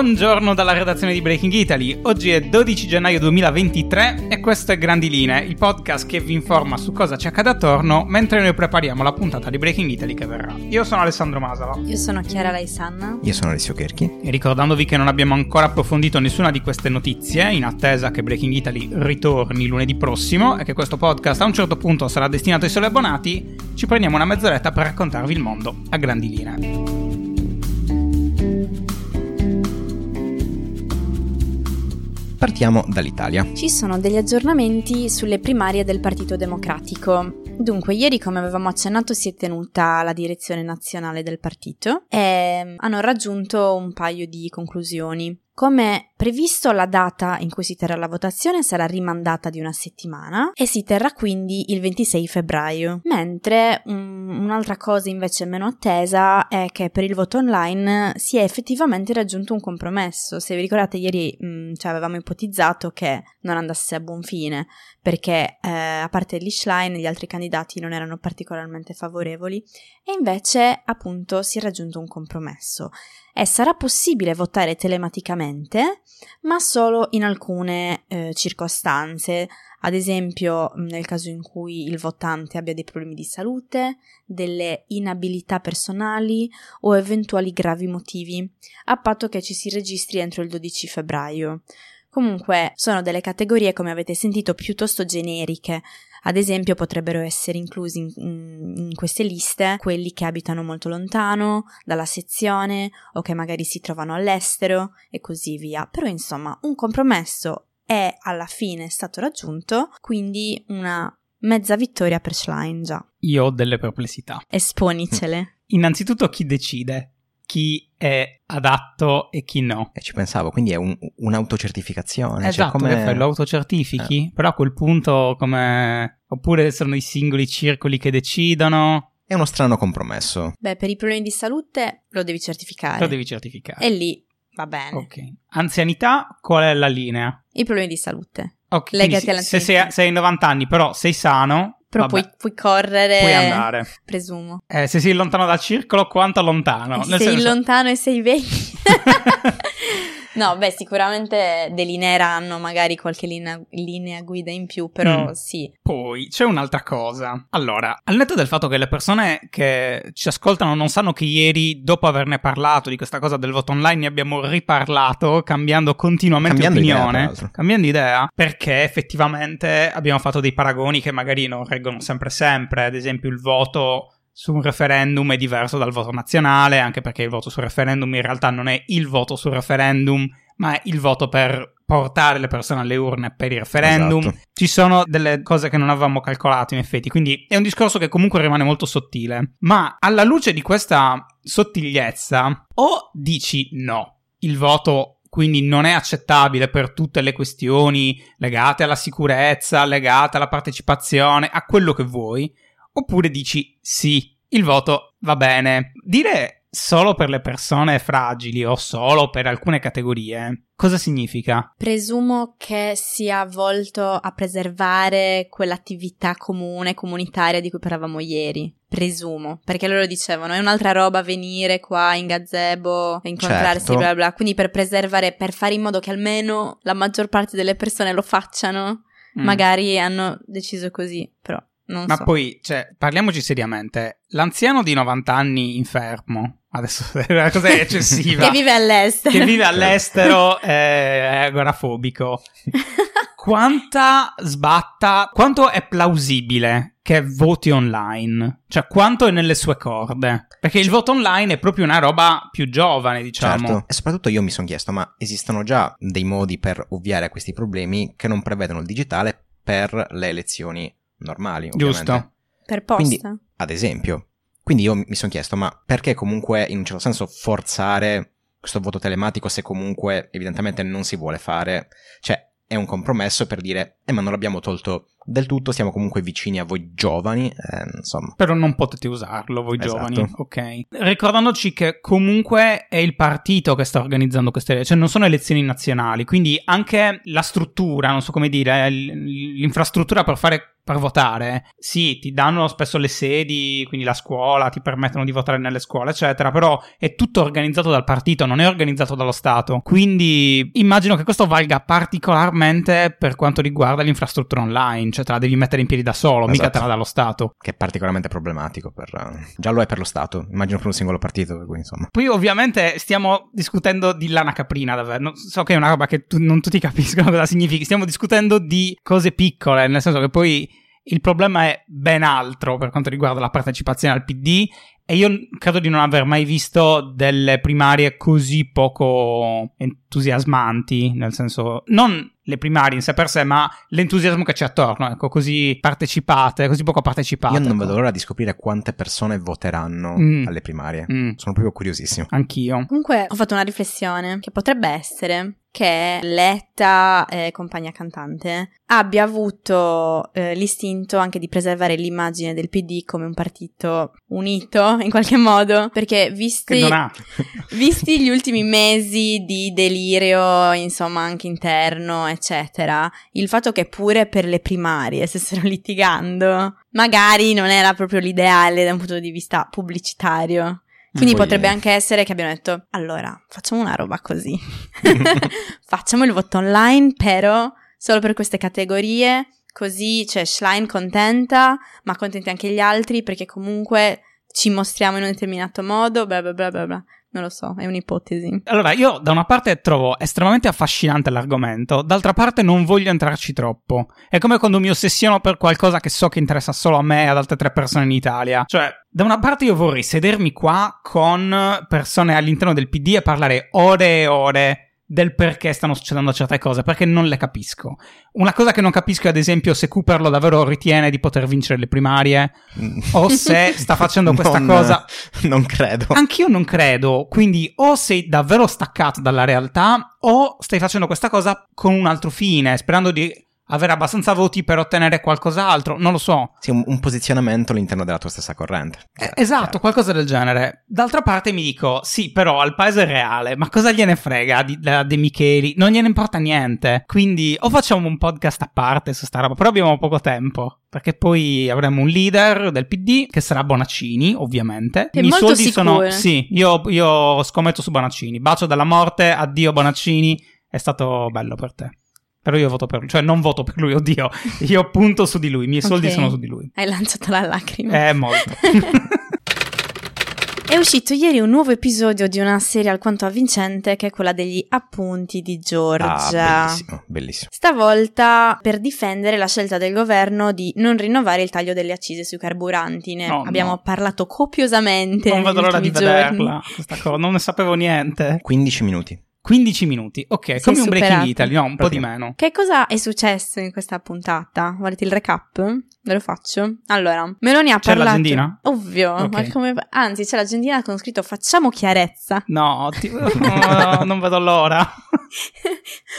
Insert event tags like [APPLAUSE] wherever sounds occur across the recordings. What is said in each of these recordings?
Buongiorno dalla redazione di Breaking Italy. Oggi è 12 gennaio 2023 e questo è Grandi Linee, il podcast che vi informa su cosa ci accade attorno mentre noi prepariamo la puntata di Breaking Italy che verrà. Io sono Alessandro Masala. Io sono Chiara Laisanna. Io sono Alessio Kerchi. E ricordandovi che non abbiamo ancora approfondito nessuna di queste notizie, in attesa che Breaking Italy ritorni lunedì prossimo e che questo podcast a un certo punto sarà destinato ai soli abbonati, ci prendiamo una mezz'oretta per raccontarvi il mondo a grandi linee. Partiamo dall'Italia. Ci sono degli aggiornamenti sulle primarie del Partito Democratico. Dunque, ieri, come avevamo accennato, si è tenuta la direzione nazionale del partito e hanno raggiunto un paio di conclusioni. Come previsto, la data in cui si terrà la votazione sarà rimandata di una settimana e si terrà quindi il 26 febbraio. Mentre um, un'altra cosa invece meno attesa è che per il voto online si è effettivamente raggiunto un compromesso. Se vi ricordate, ieri um, cioè, avevamo ipotizzato che non andasse a buon fine perché eh, a parte Lichline gli altri candidati non erano particolarmente favorevoli e invece appunto si è raggiunto un compromesso e sarà possibile votare telematicamente ma solo in alcune eh, circostanze ad esempio nel caso in cui il votante abbia dei problemi di salute, delle inabilità personali o eventuali gravi motivi, a patto che ci si registri entro il 12 febbraio. Comunque sono delle categorie, come avete sentito, piuttosto generiche. Ad esempio potrebbero essere inclusi in, in, queste liste quelli che abitano molto lontano dalla sezione o che magari si trovano all'estero e così via. Però insomma un compromesso è alla fine stato raggiunto, quindi una mezza vittoria per Schlein già. Io ho delle perplessità. Esponicele. [LAUGHS] Innanzitutto chi decide? Chi è adatto e chi no. E ci pensavo, quindi è un, un'autocertificazione. Cioè esatto, cioè come... fai, lo autocertifichi, eh. però a quel punto come... Oppure sono i singoli circoli che decidono. È uno strano compromesso. Beh, per i problemi di salute lo devi certificare. Lo devi certificare. E lì va bene. Ok. Anzianità, qual è la linea? I problemi di salute. Ok, Legati se sei, sei 90 anni, però sei sano, però puoi, puoi, correre. Puoi andare. Presumo. Eh, se sei lontano dal circolo, quanto lontano? Se sei senso... lontano e sei vecchio. [LAUGHS] [LAUGHS] No, beh, sicuramente delineeranno magari qualche linea, linea guida in più, però mm. sì. Poi c'è un'altra cosa. Allora, al netto del fatto che le persone che ci ascoltano non sanno che ieri, dopo averne parlato di questa cosa del voto online, ne abbiamo riparlato, cambiando continuamente cambiando opinione, idea, cambiando idea, perché effettivamente abbiamo fatto dei paragoni che magari non reggono sempre sempre, ad esempio il voto su un referendum è diverso dal voto nazionale, anche perché il voto sul referendum in realtà non è il voto sul referendum, ma è il voto per portare le persone alle urne per il referendum. Esatto. Ci sono delle cose che non avevamo calcolato in effetti, quindi è un discorso che comunque rimane molto sottile. Ma alla luce di questa sottigliezza, o dici no, il voto quindi non è accettabile per tutte le questioni legate alla sicurezza, legate alla partecipazione, a quello che vuoi, oppure dici sì, il voto va bene. Dire solo per le persone fragili o solo per alcune categorie, cosa significa? Presumo che sia volto a preservare quell'attività comune, comunitaria di cui parlavamo ieri. Presumo, perché loro dicevano è un'altra roba venire qua in gazebo, incontrarsi, certo. bla bla, quindi per preservare, per fare in modo che almeno la maggior parte delle persone lo facciano, mm. magari hanno deciso così, però non Ma so. poi, cioè, parliamoci seriamente. L'anziano di 90 anni infermo, adesso [LAUGHS] è una cosa [LAUGHS] eccessiva. che vive all'estero. Che vive all'estero [LAUGHS] è agorafobico. Quanta sbatta, quanto è plausibile che voti online? Cioè, quanto è nelle sue corde? Perché il voto online è proprio una roba più giovane, diciamo. Certo. E soprattutto io mi sono chiesto, ma esistono già dei modi per ovviare a questi problemi che non prevedono il digitale per le elezioni normali, ovviamente. Giusto. Per posta. Quindi, ad esempio. Quindi io mi sono chiesto, ma perché comunque in un certo senso forzare questo voto telematico se comunque evidentemente non si vuole fare? Cioè, è un compromesso per dire, eh ma non l'abbiamo tolto del tutto, siamo comunque vicini a voi giovani, eh, insomma. Però non potete usarlo voi Esatto. giovani, ok. Ricordandoci che comunque è il partito che sta organizzando queste elezioni, cioè non sono elezioni nazionali, quindi anche la struttura, non so come dire, l'infrastruttura per fare per votare, sì, ti danno spesso le sedi, quindi la scuola, ti permettono di votare nelle scuole, eccetera, però è tutto organizzato dal partito, non è organizzato dallo Stato. Quindi immagino che questo valga particolarmente per quanto riguarda l'infrastruttura online, cioè te la devi mettere in piedi da solo, mica Esatto. te la dà lo Stato. Che è particolarmente problematico per... eh, già lo è per lo Stato, immagino per un singolo partito, per cui insomma. Poi ovviamente stiamo discutendo di lana caprina, davvero. Non- so che è una roba che tu- non tutti capiscono cosa significhi. Stiamo discutendo di cose piccole, nel senso che poi il problema è ben altro per quanto riguarda la partecipazione al PD e io credo di non aver mai visto delle primarie così poco entusiasmanti, nel senso non le primarie in sé per sé, ma l'entusiasmo che c'è attorno, ecco, così partecipate, così poco partecipate. Io non ecco. vedo l'ora di scoprire quante persone voteranno Mm. alle primarie. Mm, Sono proprio curiosissimo. anch'io. Comunque ho fatto una riflessione che potrebbe essere che Letta, eh, compagna cantante, abbia avuto eh, l'istinto anche di preservare l'immagine del PD come un partito unito [LAUGHS] in qualche modo, perché visti, [LAUGHS] visti gli ultimi mesi di delirio, insomma, anche interno, eccetera, il fatto che pure per le primarie stessero [LAUGHS] litigando, magari non era proprio l'ideale da un punto di vista pubblicitario. Quindi Poi- potrebbe anche essere che abbiamo detto, allora, facciamo una roba così. [LAUGHS] facciamo il voto online, però solo per queste categorie, così c'è Schlein contenta, ma contenti anche gli altri, perché comunque ci mostriamo in un determinato modo, bla bla bla bla bla. Non lo so, è un'ipotesi. Allora, io da una parte trovo estremamente affascinante l'argomento, d'altra parte non voglio entrarci troppo. È come quando mi ossessiono per qualcosa che so che interessa solo a me e ad altre tre persone in Italia. Cioè, da una parte io vorrei sedermi qua con persone all'interno del PD e parlare ore e ore del perché stanno succedendo certe cose, perché non le capisco. Una cosa che non capisco è ad esempio se Cooperlo davvero ritiene di poter vincere le primarie o se sta facendo [LAUGHS] questa Non- cosa Non credo. Anch'io non credo, quindi o sei davvero staccato dalla realtà o stai facendo questa cosa con un altro fine, sperando di avere abbastanza voti per ottenere qualcos'altro, non lo so. Sì, un, un posizionamento all'interno della tua stessa corrente. Eh, esatto, qualcosa del genere. D'altra parte mi dico, sì, però al paese reale, ma cosa gliene frega di, da- De Micheli? Non gliene importa niente. Quindi o facciamo un podcast a parte su sta roba, però abbiamo poco tempo. Perché poi avremo un leader del PD che sarà Bonaccini, ovviamente. È I molto soldi sono. sicuro. Sì, io, io scommetto su Bonaccini. Bacio dalla morte, addio Bonaccini. È stato bello per te. Però io voto per lui, cioè non voto per lui, oddio. [LAUGHS] Io punto su di lui, i miei soldi sono su di lui. Hai lanciato la lacrima. È molto. [LAUGHS] È uscito ieri un nuovo episodio di una serie alquanto avvincente che è quella degli appunti di Ah, Giorgia. bellissimo, bellissimo. Stavolta per difendere la scelta del governo di non rinnovare il taglio delle accise sui carburanti. Ne No, abbiamo no. parlato copiosamente. Non vedo l'ora di giorni. vederla, questa cosa, non ne sapevo niente. 15 minuti. 15 minuti, ok, Sei come un breaking superato. Italy, no, un po' di meno. Che cosa è successo in questa puntata? Volete il recap? Ve lo faccio? Allora, Meloni ha C'è parlato... l'agendina? Ovvio, Ok. ma come- anzi c'è l'agendina con scritto facciamo chiarezza. No, ti- [LAUGHS] no, non vedo l'ora. [LAUGHS]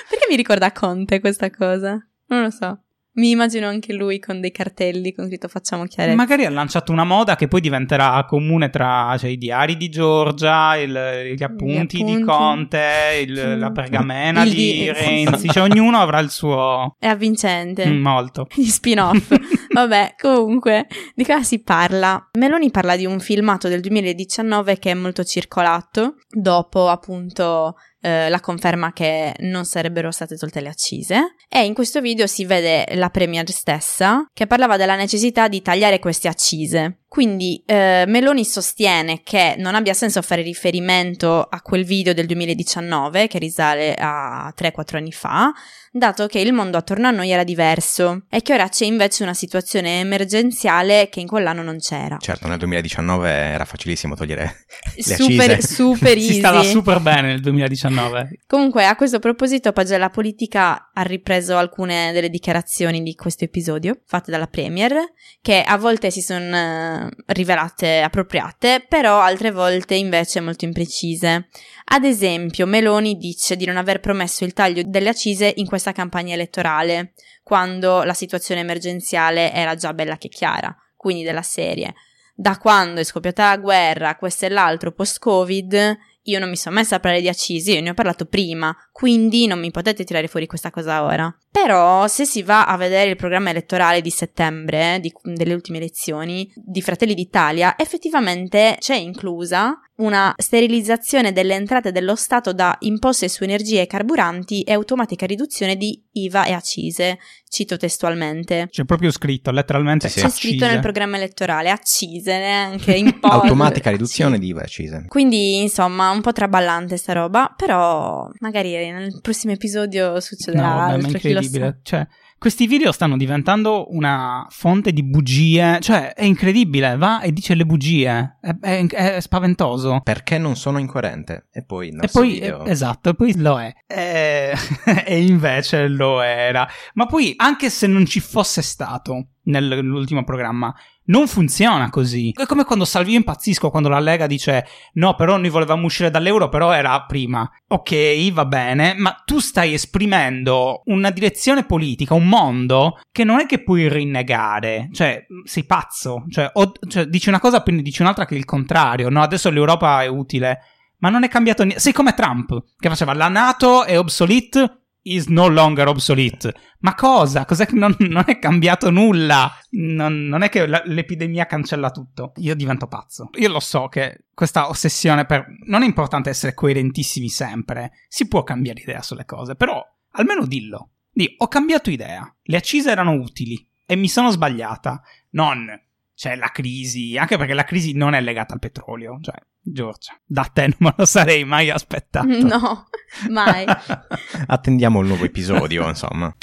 Perché mi ricorda Conte questa cosa? Non lo so. Mi immagino anche lui con dei cartelli con scritto facciamo chiarezza. Magari ha lanciato una moda che poi diventerà comune tra cioè, i diari di Giorgia, il- gli, appunti di appunti. Conte, il- Mm. la pergamena Il di di- Renzi. Cioè, [LAUGHS] ognuno avrà il suo. È avvincente. Mm, molto. Gli spin-off. [LAUGHS] Vabbè, comunque, di cosa si parla? Meloni parla di un filmato del 2019 che è molto circolato, dopo appunto eh, la conferma che non sarebbero state tolte le accise. E in questo video si vede la Premier stessa che parlava della necessità di tagliare queste accise. Quindi eh, Meloni sostiene che non abbia senso fare riferimento a quel video del 2019 che risale a 3-4 anni fa, dato che il mondo attorno a noi era diverso e che ora c'è invece una situazione emergenziale che in quell'anno non c'era. Certo, nel 2019 era facilissimo togliere le Super, accise. super [LAUGHS] Si easy. stava super bene nel 2019. Comunque, a questo proposito, Pagella Politica ha ripreso alcune delle dichiarazioni di questo episodio fatte dalla Premier, che a volte si sono uh, rivelate appropriate, però altre volte invece molto imprecise. Ad esempio, Meloni dice di non aver promesso il taglio delle accise in questa campagna elettorale, quando la situazione emergenziale era già bella che chiara, quindi della serie. Da quando è scoppiata la guerra, questo e l'altro post-Covid, io non mi sono messa a parlare di accisi, io ne ho parlato prima, quindi non mi potete tirare fuori questa cosa ora. Però se si va a vedere il programma elettorale di settembre, di, delle ultime elezioni, di Fratelli d'Italia, effettivamente c'è inclusa una sterilizzazione delle entrate dello Stato da imposte su energie e carburanti e automatica riduzione di IVA e accise. Cito testualmente. C'è proprio scritto, letteralmente. Sì, C'è accise. scritto nel programma elettorale, accise, neanche imposte. [LAUGHS] automatica riduzione sì. di IVA e accise. Quindi, insomma, un po' traballante sta roba, però magari nel prossimo episodio succederà no, lo sa. Cioè, questi video stanno diventando una fonte di bugie, cioè è incredibile, va e dice le bugie, è, è, è spaventoso. Perché non sono incoerente? E poi, e poi video... esatto, e poi lo è. E, [LAUGHS] e invece lo era. Ma poi, anche se non ci fosse stato nell'ultimo programma, non funziona così. È come quando Salvio impazzisco quando la Lega dice no, però noi volevamo uscire dall'euro, però era prima. Ok, va bene, ma tu stai esprimendo una direzione politica, un mondo che non è che puoi rinnegare. Cioè, sei pazzo. Cioè, o, cioè dici una cosa, poi dici un'altra che è il contrario. No, adesso l'Europa è utile. Ma non è cambiato niente. Sei come Trump, che faceva la NATO è obsolete, is no longer obsolete. Ma cosa? Cos'è che non, non è cambiato nulla? Non, non è che la, l'epidemia cancella tutto. Io divento pazzo. Io lo so che questa ossessione per... Non è importante essere coerentissimi sempre. Si può cambiare idea sulle cose, però almeno dillo. Dì, ho cambiato idea. Le accise erano utili e mi sono sbagliata. Non c'è la crisi, anche perché la crisi non è legata al petrolio. Cioè, Giorgia, da te non me lo sarei mai aspettato. [LAUGHS] No, mai. [LAUGHS] Attendiamo il nuovo episodio, insomma.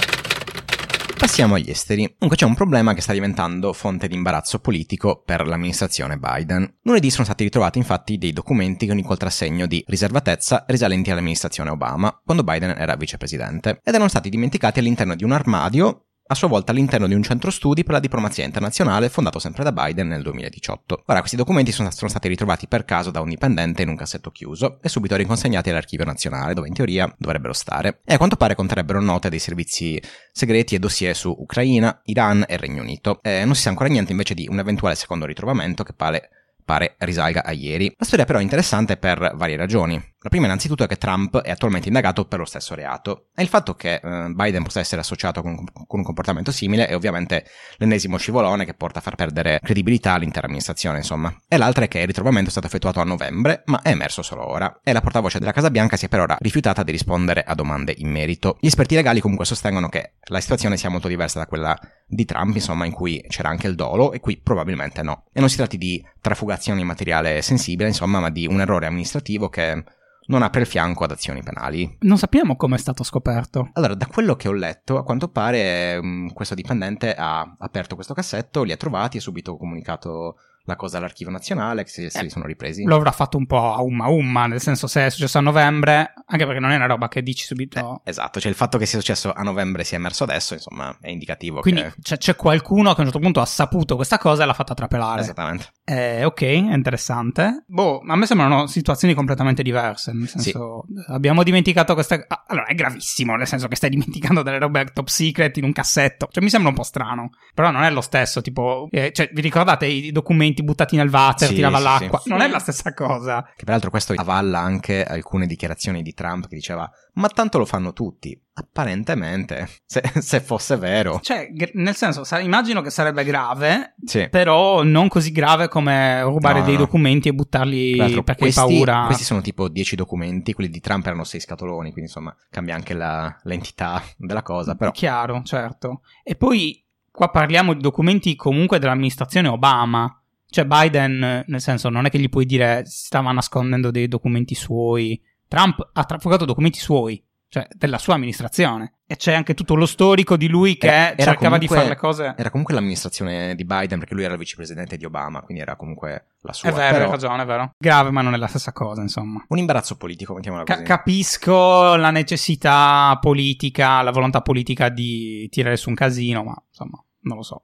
Passiamo agli esteri. Comunque c'è un problema che sta diventando fonte di imbarazzo politico per l'amministrazione Biden. Lunedì sono stati ritrovati infatti dei documenti con il contrassegno di riservatezza risalenti all'amministrazione Obama, quando Biden era vicepresidente, ed erano stati dimenticati all'interno di un armadio a sua volta all'interno di un centro studi per la diplomazia internazionale fondato sempre da Biden nel 2018. Ora, questi documenti sono, sono, stati ritrovati per caso da un dipendente in un cassetto chiuso e subito riconsegnati all'archivio nazionale, dove in teoria dovrebbero stare. E a quanto pare conterrebbero note dei servizi segreti e dossier su Ucraina, Iran e Regno Unito. E non si sa ancora niente invece di un eventuale secondo ritrovamento che pare pare risalga a ieri. La storia però è interessante per varie ragioni. La prima innanzitutto è che Trump è attualmente indagato per lo stesso reato e il fatto che eh, Biden possa essere associato con, con, un comportamento simile è ovviamente l'ennesimo scivolone che porta a far perdere credibilità all'intera amministrazione, insomma. E l'altra è che il ritrovamento è stato effettuato a novembre, ma è emerso solo ora e la portavoce della Casa Bianca si è per ora rifiutata di rispondere a domande in merito. Gli esperti legali comunque sostengono che la situazione sia molto diversa da quella di Trump, insomma, in cui c'era anche il dolo e qui probabilmente no. E non si tratti di trafugazione di materiale sensibile, insomma, ma di un errore amministrativo che non apre il fianco ad azioni penali. Non sappiamo come è stato scoperto. Allora, da quello che ho letto, a quanto pare um, questo dipendente ha aperto questo cassetto, li ha trovati e subito comunicato la cosa all'archivio nazionale, che se, se eh, li sono ripresi. Lo avrà fatto un po' a umma umma, nel senso se è successo a novembre, anche perché non è una roba che dici subito. Eh, esatto, cioè il fatto che sia successo a novembre sia emerso adesso, insomma, è indicativo. Quindi che... c'è, c'è, qualcuno che a un certo punto ha saputo questa cosa e l'ha fatta trapelare. Esattamente. Eh, ok, interessante. Boh, a me sembrano situazioni completamente diverse, nel senso sì. abbiamo dimenticato queste... Ah, allora, è gravissimo, nel senso che stai dimenticando delle robe top secret in un cassetto, cioè mi sembra un po' strano, però non è lo stesso, tipo, eh, cioè vi ricordate i documenti buttati nel water, sì, tirava sì, l'acqua. Sì. Non è la stessa cosa. Che peraltro questo avalla anche alcune dichiarazioni di Trump che diceva ma tanto lo fanno tutti. Apparentemente, se, [LAUGHS] se fosse vero. Cioè, nel senso, immagino che sarebbe grave, sì. però non così grave come rubare no, dei no. documenti e buttarli perché questi, hai paura. Questi sono tipo 10 documenti, quelli di Trump erano 6 scatoloni, quindi insomma cambia anche la, l'entità della cosa, però. Chiaro, certo. E poi qua parliamo di documenti comunque dell'amministrazione Obama. Cioè Biden, nel senso, non è che gli puoi dire stava nascondendo dei documenti suoi. Trump ha trafugato documenti suoi. cioè della sua amministrazione. E c'è anche tutto lo storico di lui che era, era cercava comunque, di fare le cose. Era comunque l'amministrazione di Biden, perché lui era il vicepresidente di Obama, quindi era comunque la sua. È vero, però... hai ragione, è vero. Grave, ma non è la stessa cosa, insomma. Un imbarazzo politico, mettiamola così. Ca- capisco la necessità politica, la volontà politica di tirare su un casino, ma insomma, non lo so.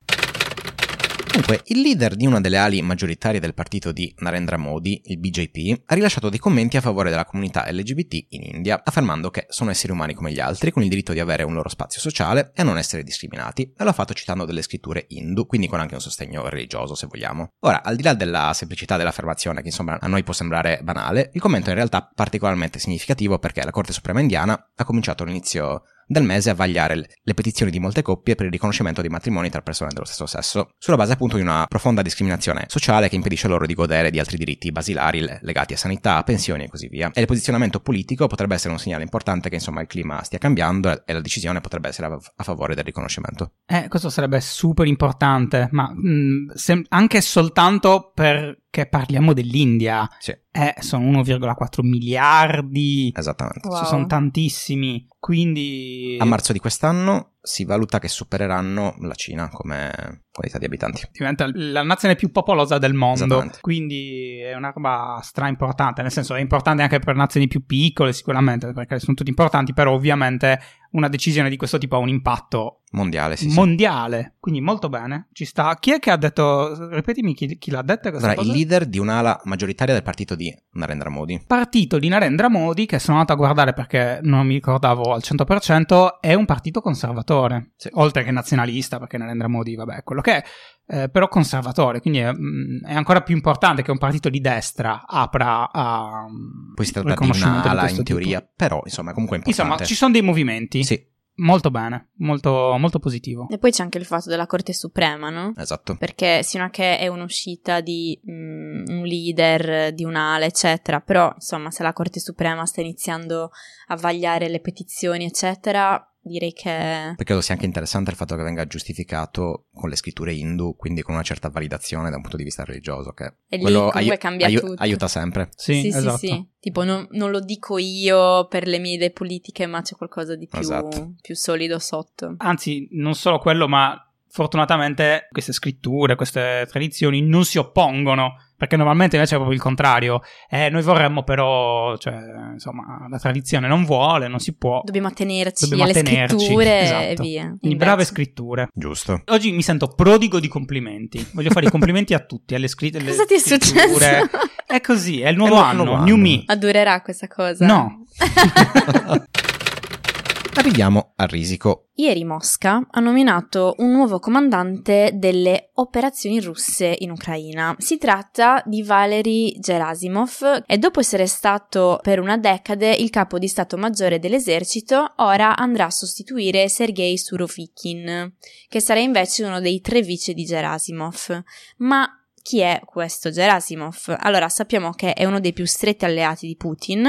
Comunque, il leader di una delle ali maggioritarie del partito di Narendra Modi, il BJP, ha rilasciato dei commenti a favore della comunità LGBT in India, affermando che sono esseri umani come gli altri, con il diritto di avere un loro spazio sociale e a non essere discriminati, e l'ha fatto citando delle scritture hindu, quindi con anche un sostegno religioso, se vogliamo. Ora, al di là della semplicità dell'affermazione, che insomma a noi può sembrare banale, il commento è in realtà particolarmente significativo perché la Corte Suprema indiana ha cominciato all'inizio del mese a vagliare le petizioni di molte coppie per il riconoscimento di matrimoni tra persone dello stesso sesso, sulla base appunto di una profonda discriminazione sociale che impedisce loro di godere di altri diritti basilari legati a sanità, pensioni e così via. E il posizionamento politico potrebbe essere un segnale importante che insomma il clima stia cambiando e la decisione potrebbe essere a, favore del riconoscimento. Eh, questo sarebbe super importante, ma mh, mm, se- anche soltanto perché parliamo dell'India. Sì. Eh, sono 1,4 miliardi. Esattamente. Wow. Sono tantissimi. Quindi... A marzo di quest'anno si valuta che supereranno la Cina come qualità di abitanti. Diventa la nazione più popolosa del mondo, quindi è una roba stra importante, nel senso è importante anche per nazioni più piccole sicuramente, perché sono tutti importanti, però ovviamente una decisione di questo tipo ha un impatto mondiale, sì, mondiale. Sì. quindi molto bene, ci sta. Chi è che ha detto, ripetimi chi, chi l'ha detto questa allora, Il leader di un'ala maggioritaria del partito di Narendra Modi. Partito di Narendra Modi, che sono andato a guardare perché non mi ricordavo al 100%, è un partito conservatore conservatore, sì. oltre che nazionalista, perché Narendra Modi, vabbè, quello che è, eh, però conservatore, quindi è, mm, è, ancora più importante che un partito di destra apra a... Poi si tratta di un'ala in teoria, tipo. però insomma è comunque importante. Insomma, ci sono dei movimenti. Sì. Molto bene, molto, molto, positivo. E poi c'è anche il fatto della Corte Suprema, no? Esatto. Perché sino a che è un'uscita di mh, mm, un leader, di un'ala, eccetera, però insomma se la Corte Suprema sta iniziando a vagliare le petizioni, eccetera, direi che... Perché credo sia anche interessante il fatto che venga giustificato con le scritture hindu, quindi con una certa validazione da un punto di vista religioso, che e quello ai- cambia ai- tutto. aiuta sempre. Sì, sì, esatto. sì, sì. Tipo non, non, lo dico io per le mie idee politiche, ma c'è qualcosa di più, esatto. più solido sotto. Anzi, non solo quello, ma fortunatamente queste scritture, queste tradizioni non si oppongono perché normalmente invece è proprio il contrario. Eh, noi vorremmo però, cioè, insomma, la tradizione non vuole, non si può. Dobbiamo attenerci Dobbiamo alle attenerci. scritture esatto. e via. Quindi brave scritture. Giusto. Oggi mi sento prodigo di complimenti. Voglio fare i complimenti a tutti, alle, scrit- alle Cosa ti è successo? È così, è il nuovo, è anno, nuovo anno, new me. Ma durerà questa cosa? No. [LAUGHS] [LAUGHS] Arriviamo a Risico. Ieri Mosca ha nominato un nuovo comandante delle operazioni russe in Ucraina. Si tratta di Valery Gerasimov e dopo essere stato per una decade il capo di Stato Maggiore dell'esercito, ora andrà a sostituire Sergei Surovikin, che sarà invece uno dei tre vice di Gerasimov. Ma chi è questo Gerasimov? Allora, sappiamo che è uno dei più stretti alleati di Putin,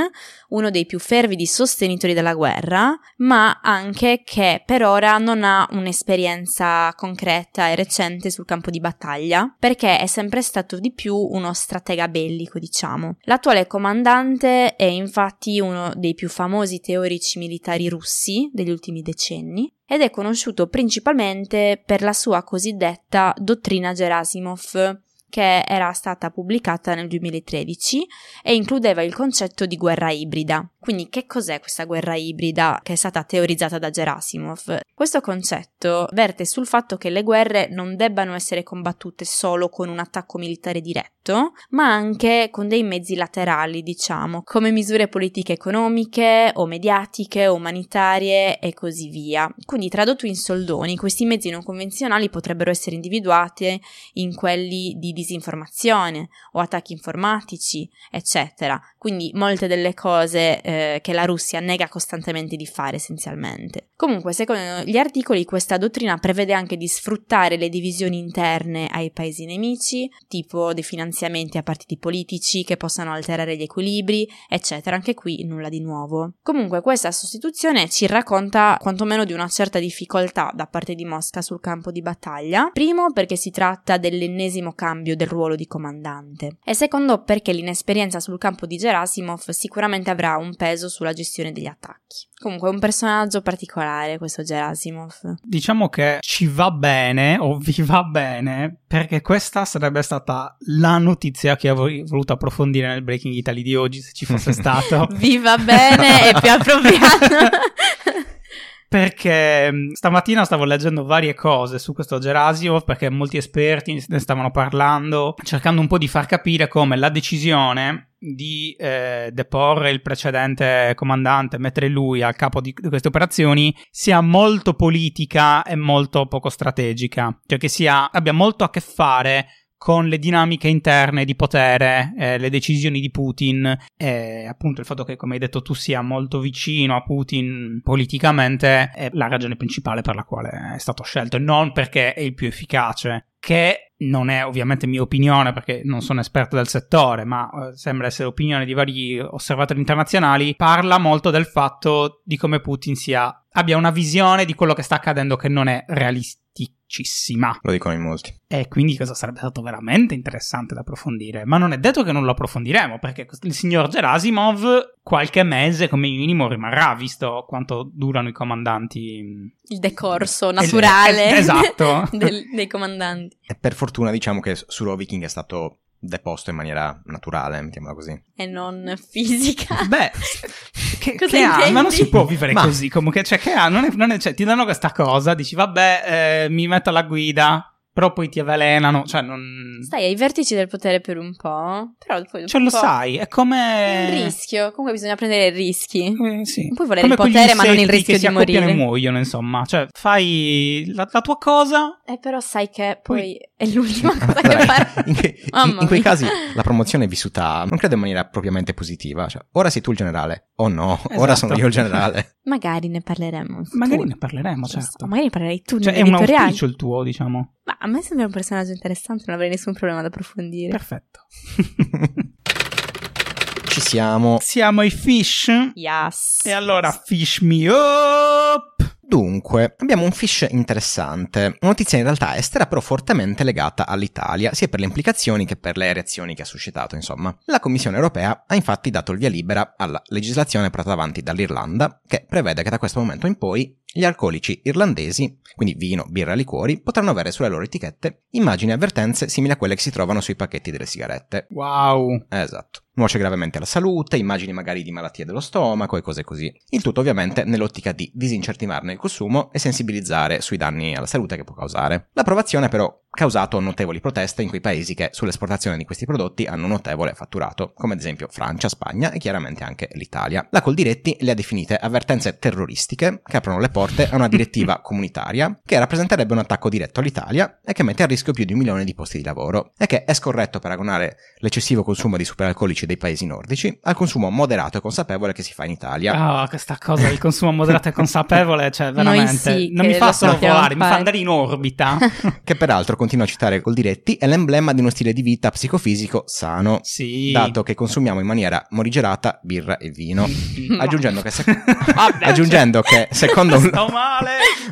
uno dei più fervidi sostenitori della guerra, ma anche che per ora non ha un'esperienza concreta e recente sul campo di battaglia, perché è sempre stato di più uno stratega bellico, diciamo. L'attuale comandante è infatti uno dei più famosi teorici militari russi degli ultimi decenni ed è conosciuto principalmente per la sua cosiddetta dottrina Gerasimov, che era stata pubblicata nel 2013 e includeva il concetto di guerra ibrida. Quindi che cos'è questa guerra ibrida che è stata teorizzata da Gerasimov? Questo concetto verte sul fatto che le guerre non debbano essere combattute solo con un attacco militare diretto, ma anche con dei mezzi laterali, diciamo, come misure politiche economiche o mediatiche umanitarie e così via. Quindi tradotto in soldoni, questi mezzi non convenzionali potrebbero essere individuati in quelli di disinformazione o attacchi informatici, eccetera. Quindi molte delle cose eh, che la Russia nega costantemente di fare essenzialmente. Comunque, secondo gli articoli, questa dottrina prevede anche di sfruttare le divisioni interne ai paesi nemici, tipo dei finanziamenti a partiti politici che possano alterare gli equilibri, eccetera. Anche qui nulla di nuovo. Comunque, questa sostituzione ci racconta quantomeno di una certa difficoltà da parte di Mosca sul campo di battaglia. Primo, perché si tratta dell'ennesimo cambio del ruolo di comandante, e secondo, perché l'inesperienza sul campo di Gerard Gerasimov sicuramente avrà un peso sulla gestione degli attacchi. Comunque è un personaggio particolare questo Gerasimov. Diciamo che ci va bene o vi va bene perché questa sarebbe stata la notizia che avrei voluto approfondire nel Breaking Italy di oggi se ci fosse [LAUGHS] stato. vi va bene, è più appropriato. [LAUGHS] perché mm, stamattina stavo leggendo varie cose su questo Gerasimov perché molti esperti ne stavano parlando, cercando un po' di far capire come la decisione di eh, deporre il precedente comandante, mettere lui al capo di, di, queste operazioni, sia molto politica e molto poco strategica, cioè che sia, abbia molto a che fare con le dinamiche interne di potere, eh, le decisioni di Putin e appunto il fatto che, come hai detto tu, sia molto vicino a Putin politicamente è la ragione principale per la quale è stato scelto, non perché è il più efficace, che non è ovviamente mia opinione perché non sono esperto del settore, ma eh, sembra essere opinione di vari osservatori internazionali, parla molto del fatto di come Putin sia abbia una visione di quello che sta accadendo che non è realisticissima. Lo dicono in molti. E quindi questo sarebbe stato veramente interessante da approfondire. Ma non è detto che non lo approfondiremo, perché il signor Gerasimov qualche mese come minimo rimarrà, visto quanto durano i comandanti. Il decorso naturale es- esatto. [LAUGHS] del, dei comandanti. E per fortuna diciamo che Suro Viking è stato deposto in maniera naturale, mettiamola così. E non fisica. Beh, [LAUGHS] che, che ha? Ma non si può vivere ma... così, comunque, cioè, che ha? Non è, non è, cioè, ti danno questa cosa, dici, vabbè, eh, mi metto alla guida, però poi ti avvelenano, cioè non... Stai ai vertici del potere per un po', però poi Cioè lo sai, è come... È un rischio, comunque bisogna prendere rischi. Eh, sì. Non puoi volere come il potere ma non il rischio di morire. Come e muoiono, insomma, cioè fai la, la, tua cosa... Eh però sai che poi, poi... è l'ultima cosa che fai. [LAUGHS] in, che, in, in, quei casi la promozione è vissuta, non credo in maniera propriamente positiva, cioè ora sei tu il generale, o oh no, [LAUGHS] esatto. ora sono io il generale. Magari ne parleremo. Magari ne parleremo, certo. Magari ne parlerai tu cioè, è un auspicio il tuo, diciamo. Ma a me sembra un personaggio interessante, non avrei nessun problema ad approfondire. Perfetto. Ci siamo. Siamo ai fish? Yes. E allora fish me up! Dunque, abbiamo un fish interessante, una notizia in realtà estera però fortemente legata all'Italia, sia per le implicazioni che per le reazioni che ha suscitato, insomma. La Commissione europea ha infatti dato il via libera alla legislazione portata avanti dall'Irlanda, che prevede che da questo momento in poi gli alcolici irlandesi, quindi vino, birra liquori, potranno avere sulle loro etichette immagini e avvertenze simili a quelle che si trovano sui pacchetti delle sigarette. Wow! Esatto nuoce gravemente alla salute, immagini magari di malattie dello stomaco e cose così. Il tutto ovviamente nell'ottica di disincentivarne il consumo e sensibilizzare sui danni alla salute che può causare. L'approvazione però causato notevoli proteste in quei paesi che sull'esportazione di questi prodotti hanno un notevole fatturato, come ad esempio Francia, Spagna e chiaramente anche l'Italia. La Coldiretti le ha definite avvertenze terroristiche che aprono le porte a una direttiva [LAUGHS] comunitaria che rappresenterebbe un attacco diretto all'Italia e che mette a rischio più di un milione di posti di lavoro e che è scorretto paragonare l'eccessivo consumo di superalcolici dei paesi nordici al consumo moderato e consapevole che si fa in Italia. Ah, oh, questa cosa del consumo moderato e [LAUGHS] consapevole, cioè veramente sì, non mi fa solo volare, mi fa andare in orbita. che peraltro continua a citare Coldiretti, è l'emblema di uno stile di vita psicofisico sano, sì. dato che consumiamo in maniera morigerata birra e vino, [LAUGHS] aggiungendo che, se... [LAUGHS] aggiungendo che secondo un...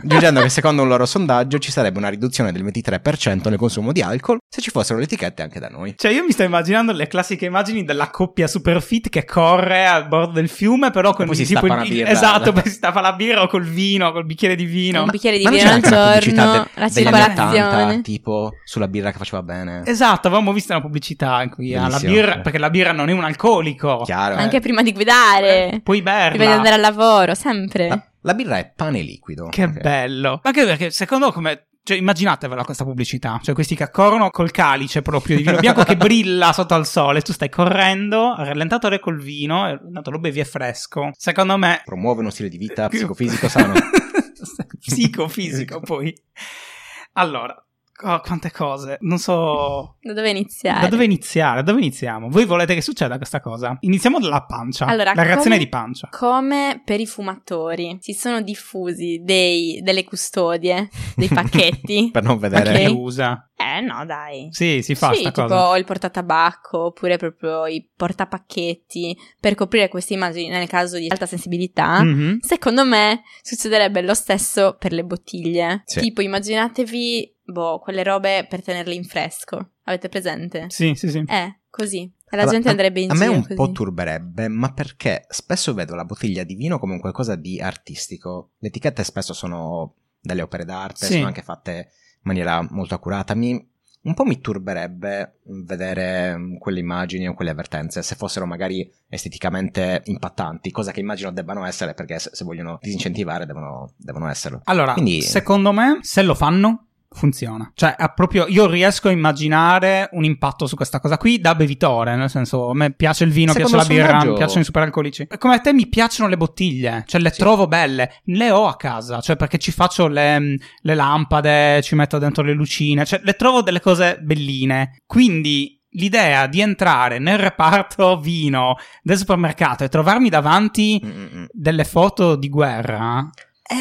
aggiungendo che secondo un loro sondaggio ci sarebbe una riduzione del 23% nel consumo di alcol se ci fossero le etichette anche da noi. Cioè io mi sto immaginando le classiche immagini della coppia super fit che corre al bordo del fiume però con poi si tipo il... birra, esatto, poi si stappa la birra o col vino, col bicchiere di vino. Un bicchiere di vino al giorno, la circolazione. Tipo sulla birra che faceva bene. Esatto, avevamo visto una pubblicità in cui ha la birra, perché la birra non è un alcolico. Chiaro. Anche eh. prima di guidare. Eh, puoi berla. Prima di andare al lavoro, sempre. La, la birra è pane liquido. Che okay. bello. Anche perché secondo me come cioè, immaginatevela questa pubblicità. Cioè, questi che corrono col calice proprio di vino bianco che [LAUGHS] brilla sotto al sole. Tu stai correndo, rallentatore col vino, e tanto lo bevi è fresco. Secondo me. Promuove uno stile di vita psicofisico sano. [LAUGHS] psicofisico, poi. Allora, Oh, quante cose. Non so. Da dove iniziare? Da dove iniziare? Da dove iniziamo? Voi volete che succeda questa cosa? Iniziamo dalla pancia. Allora, la reazione come, di pancia. Come per i fumatori si sono diffusi dei, delle custodie, dei pacchetti. [LAUGHS] per non vedere. Okay. usa. Eh no, dai. Sì, si fa sì, sta tipo cosa. il portatabacco oppure proprio i portapacchetti per coprire queste immagini nel caso di alta sensibilità. Mm-hmm. Secondo me succederebbe lo stesso per le bottiglie. Sì. Tipo immaginatevi, boh, quelle robe per tenerle in fresco. Avete presente? Sì, sì, sì. Eh, così. E la gente andrebbe in a giro me un così. po' turberebbe, ma perché spesso vedo la bottiglia di vino come un qualcosa di artistico. Le etichette spesso sono delle opere d'arte, Sì. sono anche fatte in maniera molto accurata. Mi, un po' mi turberebbe vedere mm, quelle immagini o quelle avvertenze se fossero magari esteticamente impattanti, cosa che immagino debbano essere perché se, se vogliono disincentivare devono, devono esserlo. Allora, Quindi- secondo me, se lo fanno, funziona. Cioè, ha proprio, io riesco a immaginare un impatto su questa cosa qui da bevitore, nel senso, a me piace il vino, Secondo piace la birra, sondaggio- mi piacciono i superalcolici. E Come a te mi piacciono le bottiglie, cioè le Sì. trovo belle, le ho a casa, cioè perché ci faccio le, le lampade, ci metto dentro le lucine, cioè le trovo delle cose belline. Quindi... L'idea di entrare nel reparto vino del supermercato e trovarmi davanti Mm-mm. delle foto di guerra È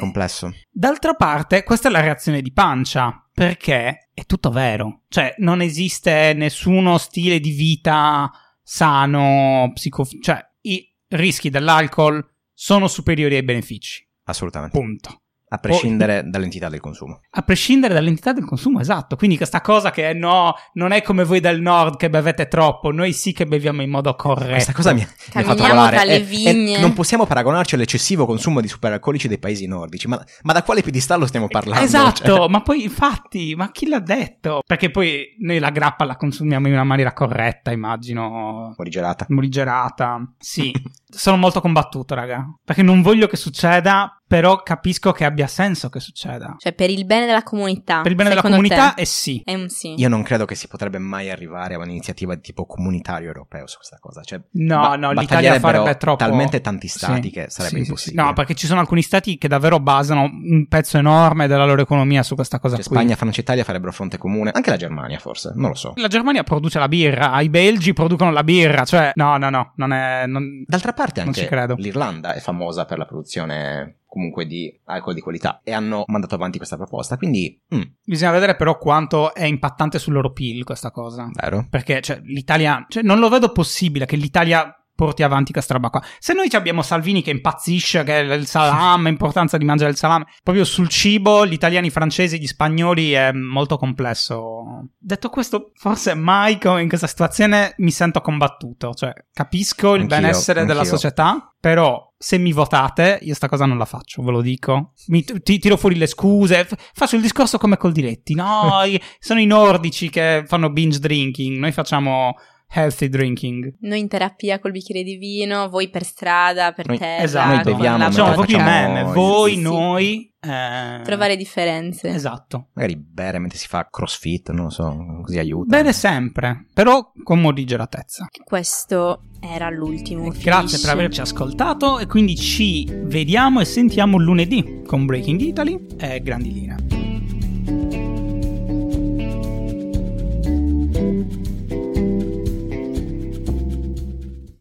complesso. D'altra parte, questa è la reazione di pancia, perché è tutto vero. Cioè, non esiste nessuno stile di vita sano, psico... cioè, i rischi dell'alcol sono superiori ai benefici. Assolutamente. Punto. A prescindere dall'entità del consumo. A prescindere dall'entità del consumo, esatto. Quindi questa cosa che no, non è come voi del nord che bevete troppo, noi sì che beviamo in modo corretto. Questa cosa mi, mi ha fatto volare. tra le e vigne. non possiamo paragonarci all'eccessivo consumo di superalcolici dei paesi nordici. Ma, ma da quale piedistallo stiamo parlando? Esatto, Cioè, ma poi infatti, ma chi l'ha detto? Perché poi noi la grappa la consumiamo in una maniera corretta, immagino, morigerata. morigerata. Sì, sono molto combattuto, raga, perché non voglio che succeda, però capisco che abbia senso che succeda. Cioè, per il bene della comunità. Per il bene della comunità te? è sì. È un sì. Io non credo che si potrebbe mai arrivare a un'iniziativa di tipo comunitario europeo su questa cosa. Cioè, No, ba- no, l'Italia farebbe troppo... talmente tanti stati Sì, che sarebbe sì, impossibile. sì. No, perché ci sono alcuni stati che davvero basano un pezzo enorme della loro economia su questa cosa Cioè, qui. Spagna, Francia e Italia farebbero fronte comune. Anche la Germania, forse. Non lo so. La Germania produce la birra, i belgi producono la birra, cioè no, no, no, non è... non- D'altra parte Non ci anche credo. l'Irlanda è famosa per la produzione comunque di alcol di qualità e hanno mandato avanti questa proposta, quindi mm, Bisogna vedere però quanto è impattante sul loro PIL questa cosa. vero? Perché cioè, l'Italia, cioè, non lo vedo possibile che l'Italia porti avanti questa roba qua. Se noi abbiamo Salvini che impazzisce, che il salame, [LAUGHS] importanza di mangiare il salame, proprio sul cibo, gli italiani, i francesi, gli spagnoli è molto complesso. Detto questo, forse mai in questa situazione mi sento combattuto, cioè capisco il Anch'io, benessere della anch'io. società, però se mi votate, io sta cosa non la faccio, ve lo dico. Mi, ti, tiro fuori le scuse, f- faccio il discorso come col diretti. No, [LAUGHS] sono i nordici che fanno binge drinking, noi facciamo healthy drinking. Noi in terapia col bicchiere di vino, voi per strada, per noi, terra. Esatto, noi beviamo. Diciamo, un po' più meme, voi, sì, noi. Sì. Eh... Trovare differenze. Esatto. Magari bere mentre si fa crossfit, non lo so, così aiuta. bene sempre, però con morigeratezza. Questo era l'ultimo. Eh, grazie finisce. per averci ascoltato e quindi ci vediamo e sentiamo lunedì con Breaking Italy e Grandi Linee.